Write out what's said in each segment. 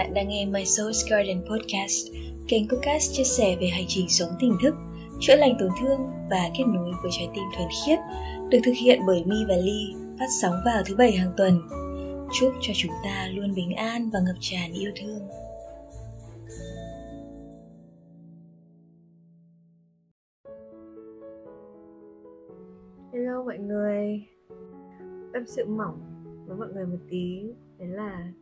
Bạn đang nghe My Soul's Garden Podcast, kênh podcast chia sẻ về hành trình sống tỉnh thức, chữa lành tổn thương và kết nối với trái tim thuần khiết, được thực hiện bởi Mi và Ly, phát sóng vào thứ bảy hàng tuần. Chúc cho chúng ta luôn bình an và ngập tràn yêu thương. Hello mọi người Tâm sự mỏng với mọi người một tí Đấy là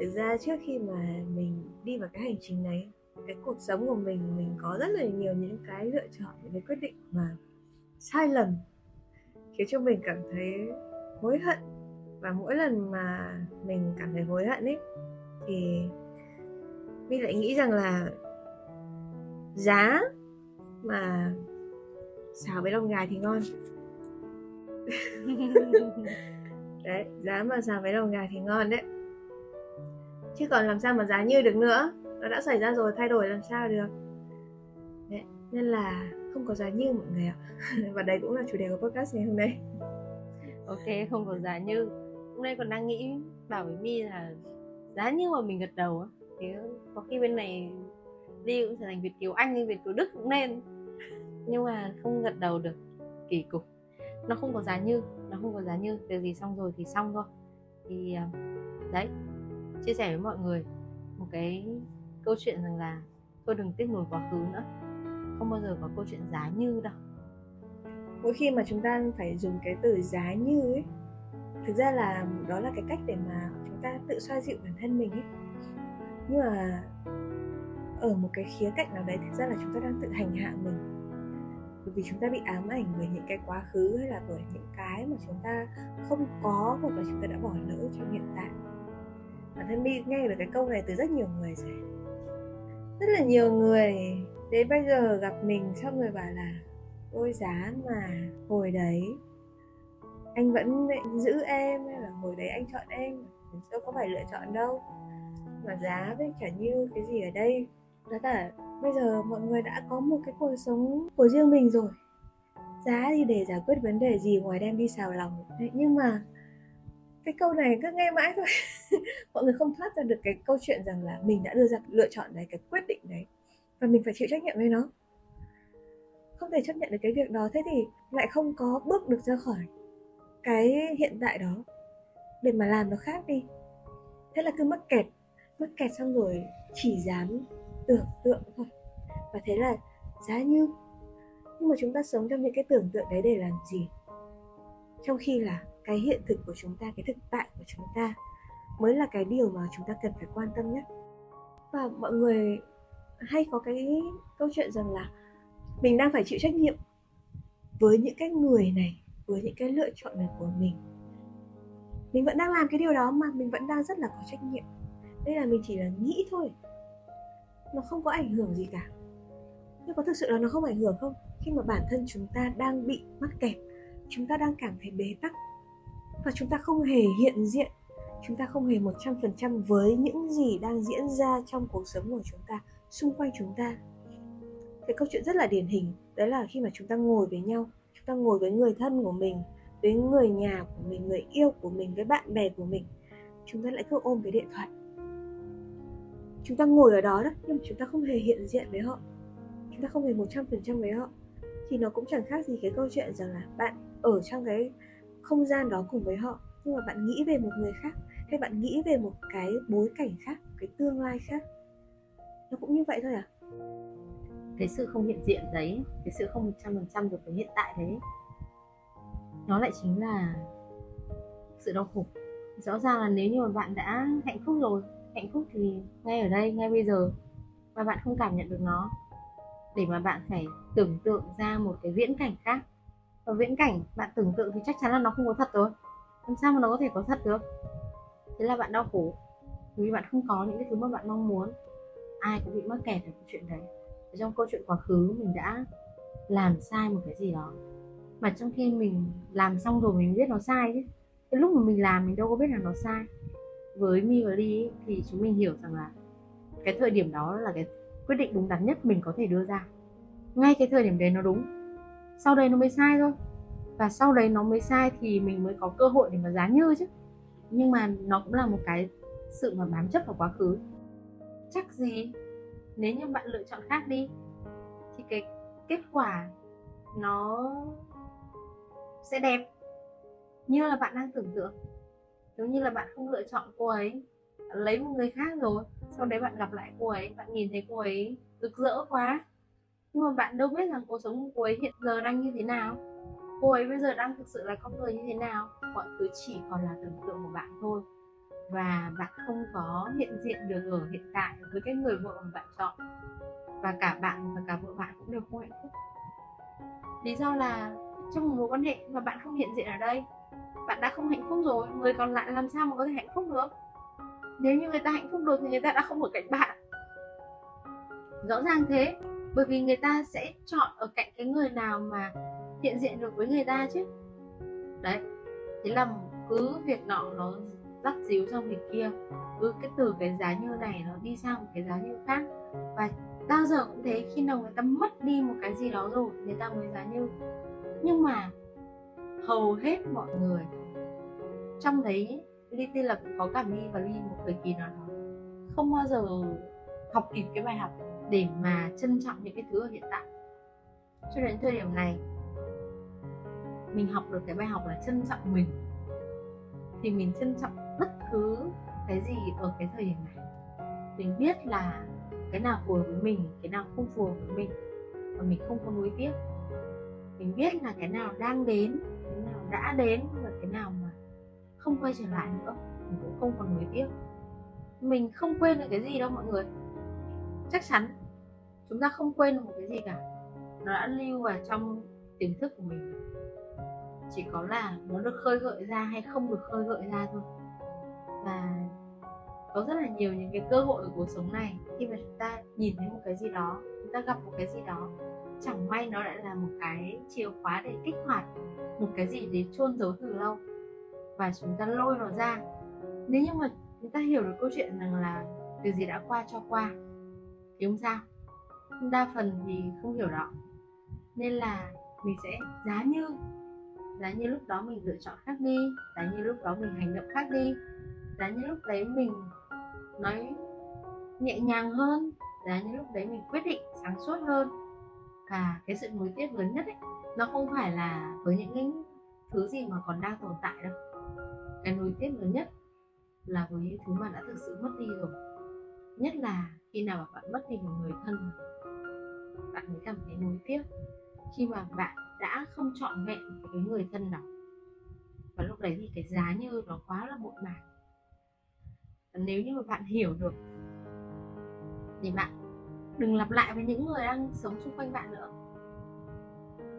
Thực ra trước khi mà mình đi vào cái hành trình này Cái cuộc sống của mình Mình có rất là nhiều những cái lựa chọn Những cái quyết định mà sai lầm Khiến cho mình cảm thấy hối hận. Và mỗi lần mà mình cảm thấy hối hận ấy Thì mình lại nghĩ rằng là Giá mà xào với lòng gà thì ngon. Đấy giá mà xào với lòng gà thì ngon đấy chứ còn làm sao mà giá như được nữa? Nó đã xảy ra rồi, thay đổi làm sao được? Đấy, nên là không có giá như mọi người ạ. Và đây cũng là chủ đề của podcast ngày hôm nay. Ok, không có giá như. Hôm nay còn đang nghĩ, bảo với mi là giá như mà mình gật đầu á. Thì có khi bên này đi cũng trở thành việt kiều anh hay việt kiều đức cũng nên. Nhưng mà không gật đầu được. Kỳ cục. Nó không có giá như, nó không có giá như. Việc gì xong rồi thì xong thôi. Thì à, đấy chia sẻ với mọi người một cái câu chuyện rằng là tôi đừng tiếc nuối quá khứ nữa, không bao giờ có câu chuyện giá như đâu. Mỗi khi mà chúng ta phải dùng cái từ giá như ấy, thực ra là đó là cái cách để mà chúng ta tự xoa dịu bản thân mình ấy. Nhưng mà ở một cái khía cạnh nào đấy, thực ra là chúng ta đang tự hành hạ mình. Bởi vì chúng ta bị ám ảnh bởi những cái quá khứ hay là bởi những cái mà chúng ta không có hoặc là chúng ta đã bỏ lỡ trong hiện tại bản thân mi nghe được cái câu này từ rất nhiều người rồi. Rất là nhiều người đến bây giờ gặp mình xong rồi bảo là ôi giá mà hồi đấy anh vẫn giữ em hay là hồi đấy anh chọn em? Đâu có phải lựa chọn đâu. Mà giá với cả như cái gì ở đây đó là bây giờ mọi người đã có một cái cuộc sống của riêng mình rồi. Giá thì để giải quyết vấn đề gì ngoài đem đi xào lòng. Đấy, nhưng mà cái câu này cứ nghe mãi thôi. mọi người không thoát ra được cái câu chuyện rằng là mình đã đưa ra, lựa chọn đấy, cái quyết định đấy. Và mình phải chịu trách nhiệm với nó. Không thể chấp nhận được cái việc đó. Thế thì lại không có bước được ra khỏi cái hiện tại đó để mà làm nó khác đi. Thế là cứ mắc kẹt mắc kẹt xong rồi chỉ dám tưởng tượng thôi. Và thế là giá như, nhưng mà chúng ta sống trong những cái tưởng tượng đấy để làm gì? Trong khi là cái hiện thực của chúng ta, cái thực tại của chúng ta mới là cái điều mà chúng ta cần phải quan tâm nhất. Và mọi người hay có cái câu chuyện rằng là mình đang phải chịu trách nhiệm với những cái người này, với những cái lựa chọn này của mình. Mình vẫn đang làm cái điều đó mà mình vẫn đang rất là có trách nhiệm. Đây là mình chỉ là nghĩ thôi. Nó không có ảnh hưởng gì cả. Nhưng có thực sự là nó không ảnh hưởng không? Khi mà bản thân chúng ta đang bị mắc kẹt, chúng ta đang cảm thấy bế tắc và chúng ta không hề hiện diện chúng ta không hề một trăm phần trăm với những gì đang diễn ra trong cuộc sống của chúng ta, xung quanh chúng ta. Cái câu chuyện rất là điển hình, đó là khi mà chúng ta ngồi với nhau, chúng ta ngồi với người thân của mình, với người nhà của mình, người yêu của mình, với bạn bè của mình. Chúng ta lại cứ ôm cái điện thoại. Chúng ta ngồi ở đó đó, nhưng mà chúng ta không hề hiện diện với họ. Chúng ta không hề một trăm phần trăm với họ. Thì nó cũng chẳng khác gì cái câu chuyện rằng là bạn ở trong cái không gian đó cùng với họ nhưng mà bạn nghĩ về một người khác, hay bạn nghĩ về một cái bối cảnh khác, cái tương lai khác? Nó cũng như vậy thôi à? Cái sự không hiện diện đấy, cái sự không một trăm phần trăm được với hiện tại đấy, nó lại chính là sự đau khổ. Rõ ràng là nếu như mà bạn đã hạnh phúc rồi, hạnh phúc thì ngay ở đây, ngay bây giờ, mà bạn không cảm nhận được nó, để mà bạn phải tưởng tượng ra một cái viễn cảnh khác. Và viễn cảnh bạn tưởng tượng thì chắc chắn là nó không có thật rồi làm sao mà nó có thể có thật được? Thế là bạn đau khổ. Vì bạn không có những cái thứ mà bạn mong muốn. Ai cũng bị mắc kẹt ở chuyện đấy. Ở trong câu chuyện quá khứ, mình đã làm sai một cái gì đó. Mà trong khi mình làm xong rồi mình biết nó sai chứ. Cái lúc mà mình làm, mình đâu có biết là nó sai. Với mi và ly thì chúng mình hiểu rằng là cái thời điểm đó là cái quyết định đúng đắn nhất mình có thể đưa ra. Ngay cái thời điểm đấy nó đúng. Sau đây nó mới sai thôi và sau đấy nó mới sai thì mình mới có cơ hội để mà giá như chứ. Nhưng mà nó cũng là một cái sự mà bám chấp vào quá khứ. Chắc gì, nếu như bạn lựa chọn khác đi, thì cái kết quả nó sẽ đẹp như là bạn đang tưởng tượng. Giống như là bạn không lựa chọn cô ấy lấy một người khác rồi, sau đấy bạn gặp lại cô ấy, bạn nhìn thấy cô ấy rực rỡ quá. Nhưng mà bạn đâu biết rằng cuộc sống của cô ấy hiện giờ đang như thế nào cô ấy bây giờ đang thực sự là con người như thế nào? Mọi thứ chỉ còn là tưởng tượng của bạn thôi. Và bạn không có hiện diện được ở hiện tại với cái người vợ mà bạn chọn. Và cả bạn và cả vợ bạn cũng đều không hạnh phúc. Lý do là trong một mối quan hệ mà bạn không hiện diện ở đây, bạn đã không hạnh phúc rồi, người còn lại làm sao mà có thể hạnh phúc được? Nếu như người ta hạnh phúc được thì người ta đã không ở cạnh bạn. Rõ ràng thế, bởi vì người ta sẽ chọn ở cạnh cái người nào mà hiện diện được với người ta chứ. Đấy, thế là cứ việc nọ nó dắt díu trong việc kia, cứ cái từ cái giá như này nó đi sang một cái giá như khác. Và bao giờ cũng thế, khi nào người ta mất đi một cái gì đó rồi, người ta mới giá như. Nhưng mà hầu hết mọi người trong đấy Ly tin là cũng có cả My và Ly, một thời kỳ nào đó, không bao giờ học kịp cái bài học để mà trân trọng những cái thứ ở hiện tại. Cho đến thời điểm này mình học được cái bài học là trân trọng mình. Thì mình trân trọng bất cứ cái gì ở cái thời điểm này. Mình biết là cái nào phù hợp với mình, cái nào không phù hợp với mình, và mình không có nuối tiếc. Mình biết là cái nào đang đến, cái nào đã đến, và cái nào mà không quay trở lại nữa, mình cũng không còn nuối tiếc. Mình không quên được cái gì đâu mọi người. Chắc chắn chúng ta không quên được một cái gì cả. Nó đã lưu vào trong tiềm thức của mình chỉ có là nó được khơi gợi ra hay không được khơi gợi ra thôi. Và có rất là nhiều những cái cơ hội ở cuộc sống này. Khi mà chúng ta nhìn thấy một cái gì đó, chúng ta gặp một cái gì đó, chẳng may nó lại là một cái chìa khóa để kích hoạt một cái gì để chôn giấu từ lâu và chúng ta lôi nó ra. Nếu như mà chúng ta hiểu được câu chuyện rằng là việc gì đã qua cho qua, thì không sao. Đa phần thì không hiểu đó nên là mình sẽ giá như giá như lúc đó mình lựa chọn khác đi giá như lúc đó mình hành động khác đi giá như lúc đấy mình nói nhẹ nhàng hơn giá như lúc đấy mình quyết định sáng suốt hơn. Và cái sự nối tiếp lớn nhất ấy, nó không phải là với những cái thứ gì mà còn đang tồn tại đâu. Cái nối tiếp lớn nhất là với những thứ mà đã thực sự mất đi rồi. Nhất là khi nào mà bạn mất đi một người thân bạn mới cảm thấy nối tiếc khi mà bạn đã không chọn vẹn cái người thân đó. Và lúc đấy thì cái giá như nó quá là bội bạc nếu như mà bạn hiểu được, thì bạn đừng lặp lại với những người đang sống xung quanh bạn nữa.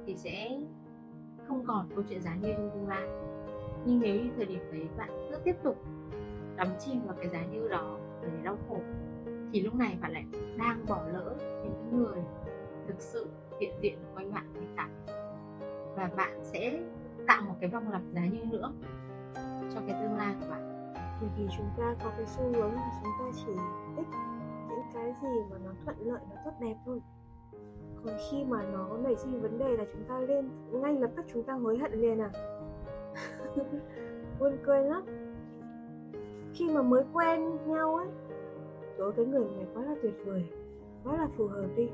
Thì sẽ không còn câu chuyện giá như trong tương lai nhưng nếu như thời điểm đấy bạn cứ tiếp tục đắm chìm vào cái giá như đó để đau khổ, thì lúc này bạn lại đang bỏ lỡ những người thực sự hiện diện quanh bạn hiện tại và bạn sẽ tạo một cái vòng lặp giá như nữa cho cái tương lai của bạn. Bởi vì chúng ta có cái xu hướng là chúng ta chỉ thích những cái gì mà nó thuận lợi, nó tốt đẹp thôi. Còn khi mà nó nảy sinh vấn đề là chúng ta lên, ngay lập tức chúng ta hối hận liền à? Buồn cười lắm. Khi mà mới quen nhau ấy, đối cái người này quá là tuyệt vời, quá là phù hợp đi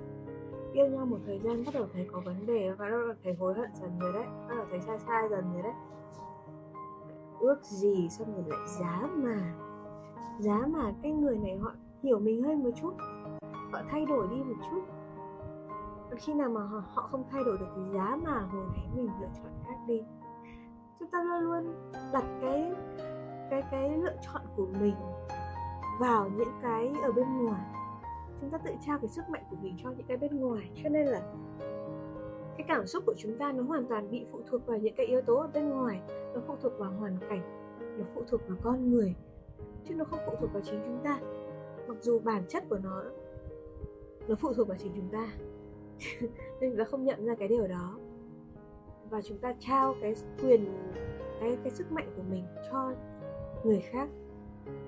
yêu nhau một thời gian bắt đầu thấy có vấn đề và bắt đầu thấy hối hận dần rồi đấy bắt đầu thấy sai sai dần rồi đấy. Ước gì xong rồi lại giá mà giá mà cái người này họ hiểu mình hơn một chút họ thay đổi đi một chút. Khi nào mà họ, họ không thay đổi được thì giá mà hồi nãy mình lựa chọn khác đi. Chúng ta luôn luôn đặt cái cái cái lựa chọn của mình vào những cái ở bên ngoài chúng ta tự trao cái sức mạnh của mình cho những cái bên ngoài. Cho nên là cái cảm xúc của chúng ta nó hoàn toàn bị phụ thuộc vào những cái yếu tố ở bên ngoài. Nó phụ thuộc vào hoàn cảnh, nó phụ thuộc vào con người, chứ nó không phụ thuộc vào chính chúng ta. Mặc dù bản chất của nó nó phụ thuộc vào chính chúng ta. Nên chúng ta không nhận ra cái điều đó. Và chúng ta trao cái quyền, cái cái sức mạnh của mình cho người khác.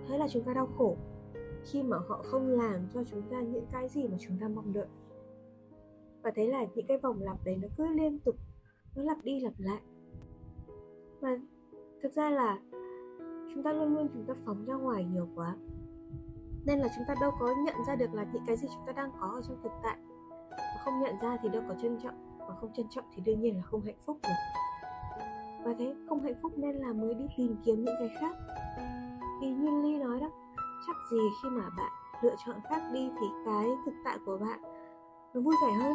Thế là chúng ta đau khổ khi mà họ không làm cho chúng ta những cái gì mà chúng ta mong đợi. Và thế là những cái vòng lặp đấy nó cứ liên tục, nó lặp đi lặp lại. Mà thực ra là chúng ta luôn luôn chúng ta phóng ra ngoài nhiều quá, nên là chúng ta đâu có nhận ra được là những cái gì chúng ta đang có ở trong thực tại. Mà không nhận ra thì đâu có trân trọng và không trân trọng thì đương nhiên là không hạnh phúc được và thế không hạnh phúc nên là mới đi tìm kiếm những cái khác. Thì như ly nói đó chắc gì khi mà bạn lựa chọn khác đi thì cái thực tại của bạn nó vui vẻ hơn?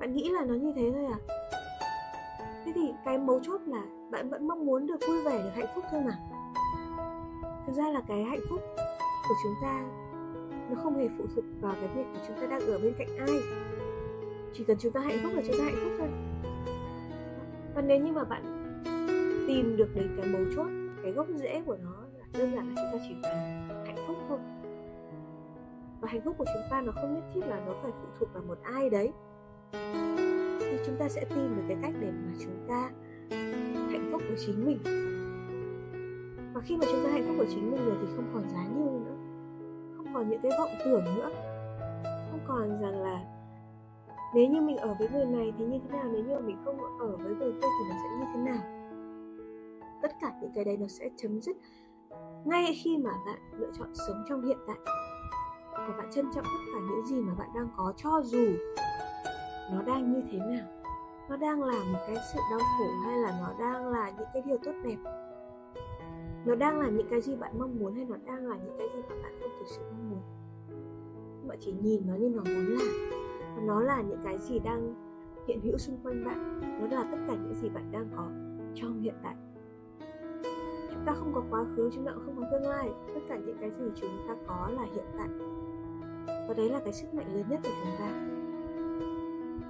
Bạn nghĩ là nó như thế thôi à? Thế thì cái mấu chốt là bạn vẫn mong muốn được vui vẻ, được hạnh phúc thôi mà. Thực ra là cái hạnh phúc của chúng ta nó không hề phụ thuộc vào cái việc của chúng ta đang ở bên cạnh ai. Chỉ cần chúng ta hạnh phúc là chúng ta hạnh phúc thôi. Và nếu như mà bạn tìm được đến cái mấu chốt, cái gốc rễ của nó đơn giản là chúng ta chỉ cần hạnh phúc thôi. Và hạnh phúc của chúng ta nó không nhất thiết là nó phải phụ thuộc vào một ai đấy. Thì chúng ta sẽ tìm được cái cách để mà chúng ta hạnh phúc của chính mình. Và khi mà chúng ta hạnh phúc của chính mình rồi thì không còn giá như nữa. Không còn những cái vọng tưởng nữa. Không còn rằng là nếu như mình ở với người này thì như thế nào, nếu như mà mình không ở với người kia thì nó sẽ như thế nào. Tất cả những cái đấy nó sẽ chấm dứt ngay khi mà bạn lựa chọn sống trong hiện tại, và bạn trân trọng tất cả những gì mà bạn đang có, cho dù nó đang như thế nào, nó đang là một cái sự đau khổ hay là nó đang là những cái điều tốt đẹp, nó đang là những cái gì bạn mong muốn hay nó đang là những cái gì mà bạn không thực sự mong muốn. Bạn chỉ nhìn nó như nó muốn là, và nó là những cái gì đang hiện hữu xung quanh bạn, nó là tất cả những gì bạn đang có trong hiện tại ta không có quá khứ, chúng ta cũng không có tương lai. Tất cả những cái gì chúng ta có là hiện tại. Và đấy là cái sức mạnh lớn nhất của chúng ta.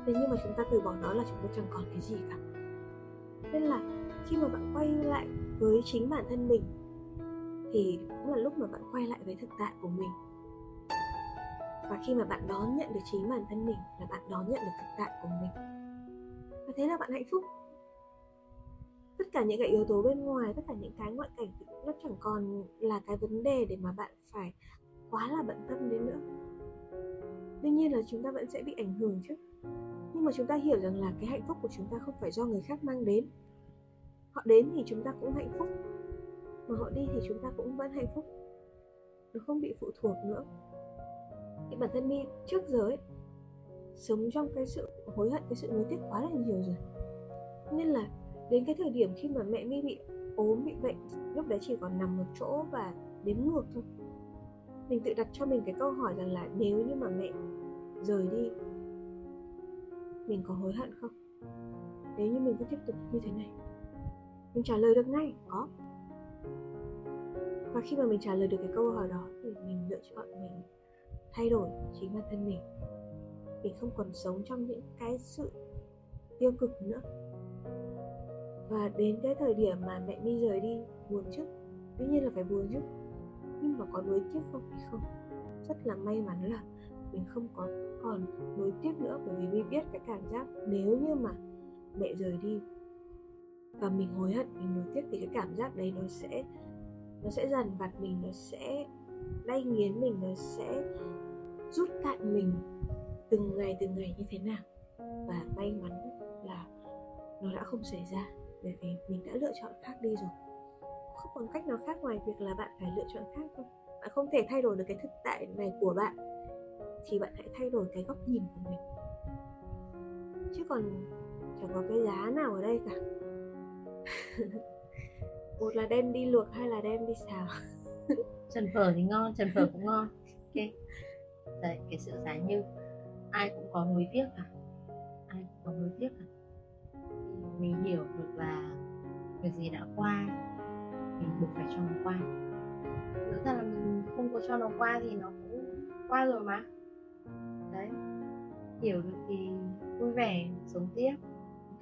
Thế nhưng mà chúng ta từ bỏ nó là chúng ta chẳng còn cái gì cả. Nên là khi mà bạn quay lại với chính bản thân mình, thì cũng là lúc mà bạn quay lại với thực tại của mình. Và khi mà bạn đón nhận được chính bản thân mình, là bạn đón nhận được thực tại của mình. Và thế là bạn hạnh phúc tất cả những cái yếu tố bên ngoài, tất cả những cái ngoại cảnh nó chẳng còn là cái vấn đề để mà bạn phải quá là bận tâm đến nữa. Đương nhiên là chúng ta vẫn sẽ bị ảnh hưởng chứ. Nhưng mà chúng ta hiểu rằng là cái hạnh phúc của chúng ta không phải do người khác mang đến. Họ đến thì chúng ta cũng hạnh phúc. Mà họ đi thì chúng ta cũng vẫn hạnh phúc. Nó không bị phụ thuộc nữa. Thì bản thân mi trước giờ ấy, sống trong cái sự hối hận, cái sự nuối tiếc quá là nhiều rồi. Nên là đến cái thời điểm khi mà mẹ mi bị ốm, bị bệnh, lúc đấy chỉ còn nằm một chỗ và đếm ngược thôi. Mình tự đặt cho mình cái câu hỏi rằng là nếu như mà mẹ rời đi, mình có hối hận không? Nếu như mình cứ tiếp tục như thế này, mình trả lời được ngay, có. Và khi mà mình trả lời được cái câu hỏi đó thì mình lựa chọn mình thay đổi chính bản thân mình. Mình không còn sống trong những cái sự tiêu cực nữa và đến cái thời điểm mà mẹ mi rời đi, buồn chứ. Tuy nhiên là phải buồn chứ. Nhưng mà có nuối tiếc không thì không? Rất là may mắn là mình không có còn nuối tiếc nữa, bởi vì mi biết cái cảm giác nếu như mà mẹ rời đi và mình hối hận, mình nuối tiếc thì cái cảm giác đấy nó sẽ nó sẽ dần vặt mình, nó sẽ đay nghiến mình, nó sẽ rút cạn mình từng ngày từng ngày như thế nào. Và may mắn là nó đã không xảy ra bởi vì mình đã lựa chọn khác đi rồi. Không còn cách nào khác ngoài việc là bạn phải lựa chọn khác thôi bạn không thể thay đổi được cái thực tại này của bạn, thì bạn hãy thay đổi cái góc nhìn của mình. Chứ còn chẳng có cái giá nào ở đây cả. Một là đem đi luộc hay là đem đi xào. Trần phở thì ngon, trần phở cũng ngon. Ok. Đấy, cái sự giá như ai cũng có nuối tiếc cả. Ai cũng có nuối tiếc cả mình hiểu được là việc gì đã qua, mình buộc phải cho nó qua. Thực ra là mình không có cho nó qua thì nó cũng qua rồi mà. Đấy, hiểu được thì vui vẻ, sống tiếp,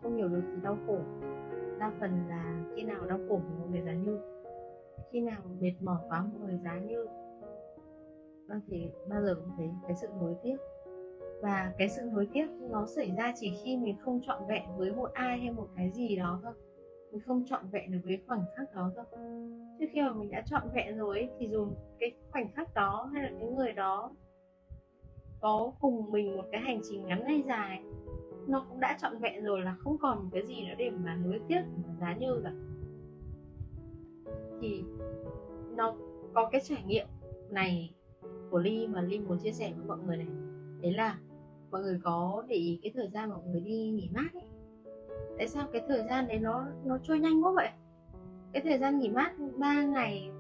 không hiểu được thì đau khổ. Đa phần là khi nào đau khổ thì mọi người giá như khi nào mệt mỏi quá mọi người giá như vâng thì bao giờ cũng thấy cái sự nối tiếc và cái sự nối tiếc nó xảy ra chỉ khi mình không trọn vẹn với một ai hay một cái gì đó thôi. Mình không trọn vẹn được với khoảnh khắc đó thôi. Chứ khi mà mình đã trọn vẹn rồi ấy, thì dù cái khoảnh khắc đó hay là cái người đó có cùng mình một cái hành trình ngắn hay dài nó cũng đã trọn vẹn rồi là không còn một cái gì nữa để mà nuối tiếc mà giá như cả. Thì nó có cái trải nghiệm này của Ly mà Ly muốn chia sẻ với mọi người này. Đấy là mọi người có để ý cái thời gian mọi người đi nghỉ mát ấy. Tại sao cái thời gian đấy nó nó trôi nhanh quá vậy? Cái thời gian nghỉ mát 3 ngày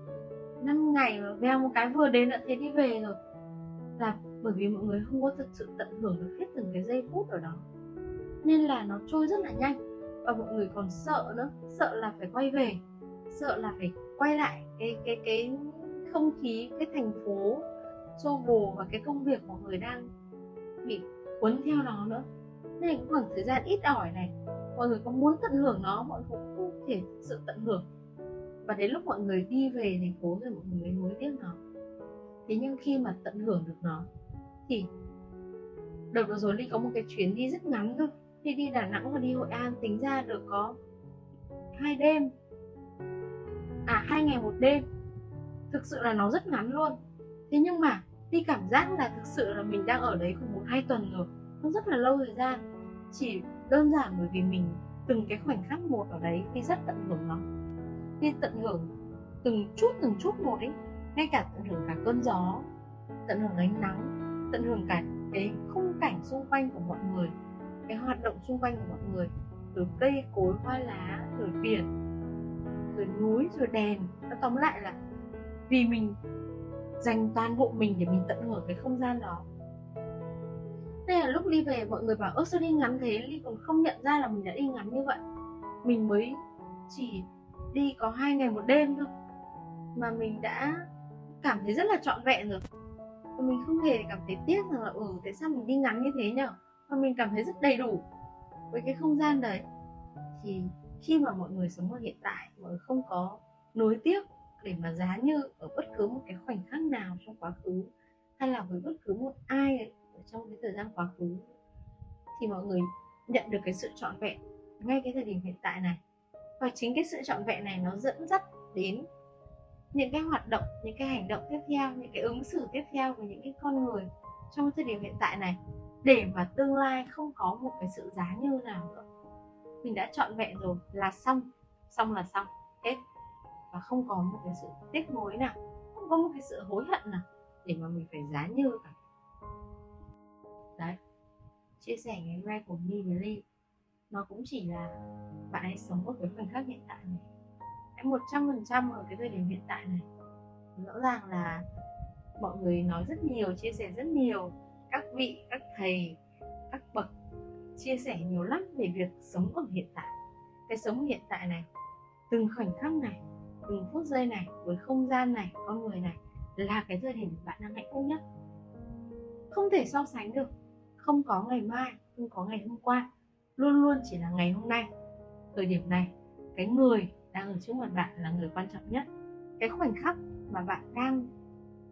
5 ngày mà veo một cái vừa đến đã thấy đi về rồi. Là bởi vì mọi người không có thực sự tận hưởng được hết từng cái giây phút ở đó. Nên là nó trôi rất là nhanh. Và mọi người còn sợ nữa, sợ là phải quay về, sợ là phải quay lại cái cái cái không khí, cái thành phố, xô bồ và cái công việc mọi người đang bị cuốn theo nó nữa. Nên cái khoảng thời gian ít ỏi này, mọi người có muốn tận hưởng nó, mọi người cũng không thể thực sự tận hưởng. Và đến lúc mọi người đi về thành phố rồi mọi người mới nuối tiếc nó. Thế nhưng khi mà tận hưởng được nó, thì đợt vừa rồi ly có một cái chuyến đi rất ngắn thôi đi đi đà nẵng và đi hội an, tính ra được có hai đêm. À hai ngày một đêm. Thực sự là nó rất ngắn luôn. Thế nhưng mà đi cảm giác là thực sự là mình đang ở đấy khoảng một hai tuần rồi, nó rất là lâu thời gian. Chỉ đơn giản bởi vì mình từng cái khoảnh khắc một ở đấy đi rất tận hưởng nó. Đi tận hưởng từng chút từng chút một ấy. Ngay cả tận hưởng cả cơn gió, tận hưởng ánh nắng, tận hưởng cả cái khung cảnh xung quanh của mọi người, cái hoạt động xung quanh của mọi người. Từ cây cối, hoa lá, rồi biển, rồi núi, rồi đèn. Nó tóm lại là vì mình dành toàn bộ mình để mình tận hưởng cái không gian đó. Đây là lúc đi về, mọi người bảo, ơ, sao đi ngắn thế? Ly còn không nhận ra là mình đã đi ngắn như vậy. Mình mới chỉ đi có hai ngày một đêm thôi, mà mình đã cảm thấy rất là trọn vẹn rồi. Và mình không hề cảm thấy tiếc rằng là ừ tại sao mình đi ngắn như thế nhở? Và mình cảm thấy rất đầy đủ với cái không gian đấy. Thì khi mà mọi người sống ở hiện tại, mọi người không có nối tiếc để mà giá như ở bất cứ một cái khoảnh khắc nào trong quá khứ, hay là với bất cứ một ai ở trong cái thời gian quá khứ, thì mọi người nhận được cái sự trọn vẹn ngay cái thời điểm hiện tại này. Và chính cái sự trọn vẹn này nó dẫn dắt đến những cái hoạt động, những cái hành động tiếp theo, những cái ứng xử tiếp theo với những cái con người trong thời điểm hiện tại này, để mà tương lai không có một cái sự giá như nào nữa. Mình đã trọn vẹn rồi là xong xong là xong, hết và không có một cái sự tiếc nuối nào, không có một cái sự hối hận nào để mà mình phải giá như cả. Đấy, chia sẻ ngày hôm nay của mi với ly. Nó cũng chỉ là bạn ấy sống ở cái khoảnh khắc hiện tại này. Hãy một trăm phần trăm ở cái thời điểm hiện tại này. Rõ ràng là mọi người nói rất nhiều, chia sẻ rất nhiều. Các vị, các thầy, các bậc chia sẻ nhiều lắm về việc sống ở hiện tại. Cái sống ở hiện tại này, từng khoảnh khắc này phút giây này, với không gian này, con người này là cái thời điểm bạn đang hạnh phúc nhất. Không thể so sánh được. Không có ngày mai, không có ngày hôm qua. Luôn luôn chỉ là ngày hôm nay. Thời điểm này, cái người đang ở trước mặt bạn là người quan trọng nhất. Cái khoảnh khắc mà bạn đang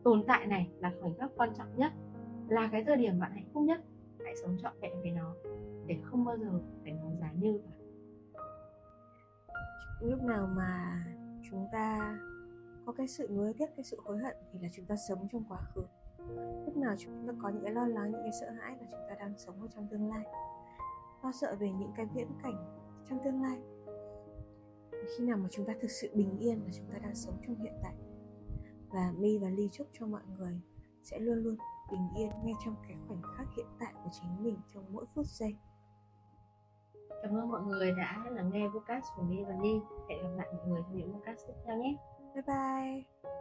tồn tại này là khoảnh khắc quan trọng nhất. Là cái thời điểm bạn hạnh phúc nhất. Hãy sống trọn vẹn với nó, để không bao giờ phải nói giá như lúc nào mà chúng ta có cái sự nuối tiếc, cái sự hối hận thì là chúng ta sống trong quá khứ. Lúc nào chúng ta có những cái lo lắng, những cái sợ hãi là chúng ta đang sống ở trong tương lai. Lo sợ về những cái viễn cảnh trong tương lai. Khi nào mà chúng ta thực sự bình yên là chúng ta đang sống trong hiện tại. Và mi và ly chúc cho mọi người sẽ luôn luôn bình yên ngay trong cái khoảnh khắc hiện tại của chính mình trong mỗi phút giây cảm ơn mọi người đã lắng nghe podcast của mi và ly hẹn gặp lại mọi người trong những podcast tiếp theo nhé. Bye bye.